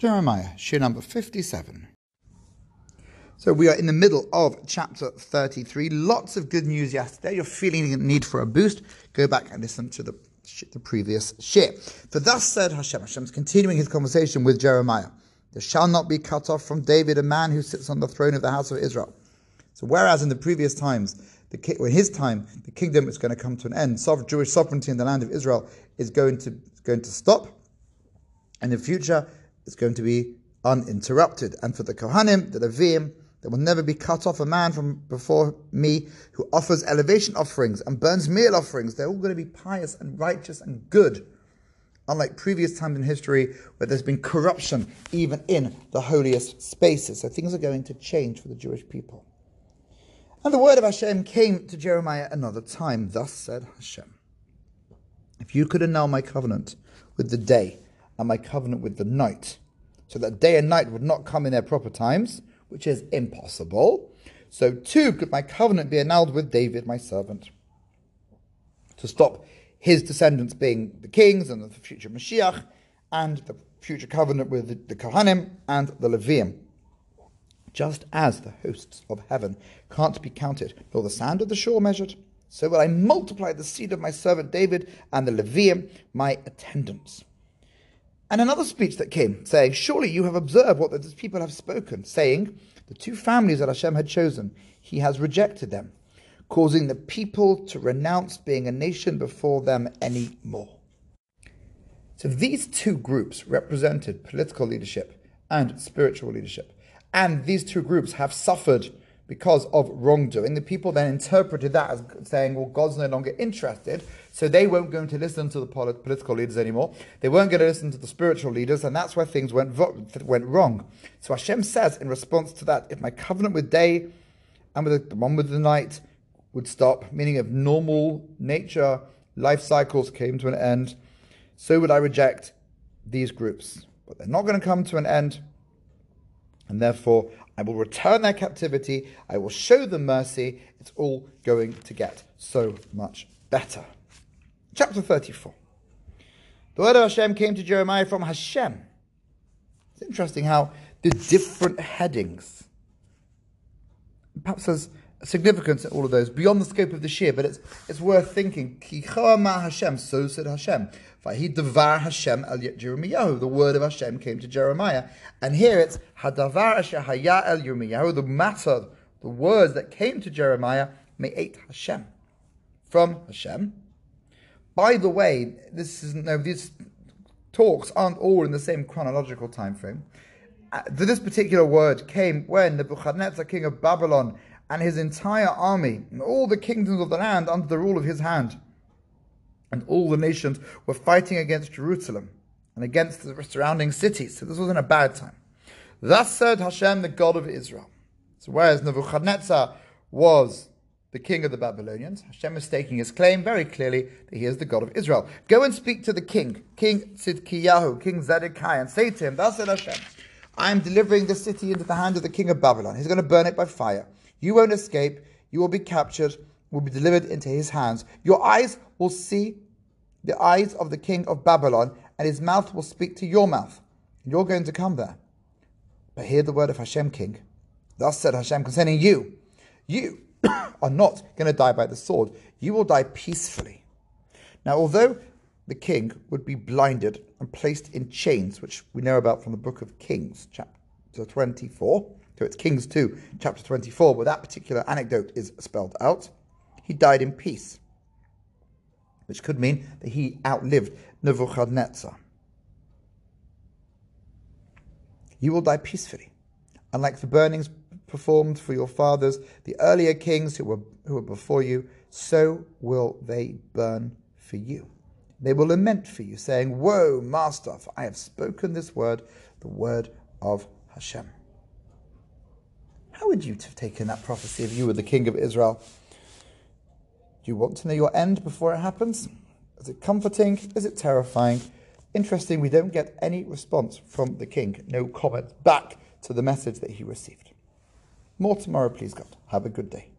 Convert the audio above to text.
Jeremiah, shir number 57. So we are in the middle of chapter 33. Lots of good news yesterday. You're feeling the need for a boost. Go back and listen to the, the previous shir. For thus said Hashem, Hashem's continuing his conversation with Jeremiah. There shall not be cut off from David a man who sits on the throne of the house of Israel. So whereas in the previous times, the, in his time, the kingdom is going to come to an end. Jewish sovereignty in the land of Israel is going to, going to stop. And in the future, is going to be uninterrupted. And for the Kohanim, the Levim, there will never be cut off a man from before me who offers elevation offerings and burns meal offerings. They're all going to be pious and righteous and good. Unlike previous times in history where there's been corruption even in the holiest spaces. So things are going to change for the Jewish people. And the word of Hashem came to Jeremiah another time. Thus said Hashem If you could annul my covenant with the day and my covenant with the night, so that day and night would not come in their proper times, which is impossible. So too could my covenant be annulled with David, my servant, to stop his descendants being the kings and the future Mashiach, and the future covenant with the, the Kohanim and the Leviim. Just as the hosts of heaven can't be counted, nor the sand of the shore measured, so will I multiply the seed of my servant David and the Leviim, my attendants. And another speech that came, saying, Surely you have observed what these people have spoken, saying, The two families that Hashem had chosen, he has rejected them, causing the people to renounce being a nation before them any more. So these two groups represented political leadership and spiritual leadership. And these two groups have suffered because of wrongdoing. The people then interpreted that as saying, well, God's no longer interested, so they weren't going to listen to the political leaders anymore. They weren't going to listen to the spiritual leaders, and that's where things went, went wrong. So Hashem says in response to that, if my covenant with day and with the one with the night would stop, meaning if normal nature life cycles came to an end, so would I reject these groups. But they're not going to come to an end, and therefore I will return their captivity. I will show them mercy. It's all going to get so much better. Chapter 34. The word of Hashem came to Jeremiah from Hashem. It's interesting how the different headings, perhaps there's significance in all of those beyond the scope of the shir, but it's, it's worth thinking. Ki Hashem, so said Hashem. He devar Hashem el Jeremiah. The word of Hashem came to Jeremiah. And here it's Hadavar Asher Haya el Jeremiah. The matter, the words that came to Jeremiah, may Me'et Hashem. From Hashem. By the way, this is no, these talks aren't all in the same chronological time frame. Uh, this particular word came when Nebuchadnezzar, king of Babylon, and his entire army, and all the kingdoms of the land under the rule of his hand, and all the nations were fighting against Jerusalem and against the surrounding cities. So this wasn't a bad time. Thus said Hashem, the God of Israel. So whereas Nebuchadnezzar was the king of the Babylonians, Hashem is staking his claim very clearly that he is the God of Israel. Go and speak to the king, King Tzidkiyahu, King Zedekiah, and say to him, Thus said Hashem, I am delivering the city into the hand of the king of Babylon. He's going to burn it by fire. You won't escape. You will be captured will be delivered into his hands. Your eyes will see the eyes of the king of Babylon, and his mouth will speak to your mouth. You're going to come there. But hear the word of Hashem, king. Thus said Hashem concerning you You are not going to die by the sword, you will die peacefully. Now, although the king would be blinded and placed in chains, which we know about from the book of Kings, chapter 24. So it's Kings 2, chapter 24, where that particular anecdote is spelled out he died in peace, which could mean that he outlived Nebuchadnezzar. You will die peacefully. Unlike the burnings performed for your fathers, the earlier kings who were, who were before you, so will they burn for you. They will lament for you, saying, Woe, Master, for I have spoken this word, the word of Hashem. Would you have taken that prophecy if you were the king of Israel? Do you want to know your end before it happens? Is it comforting? Is it terrifying? Interesting, we don't get any response from the king, no comment back to the message that he received. More tomorrow, please God. Have a good day.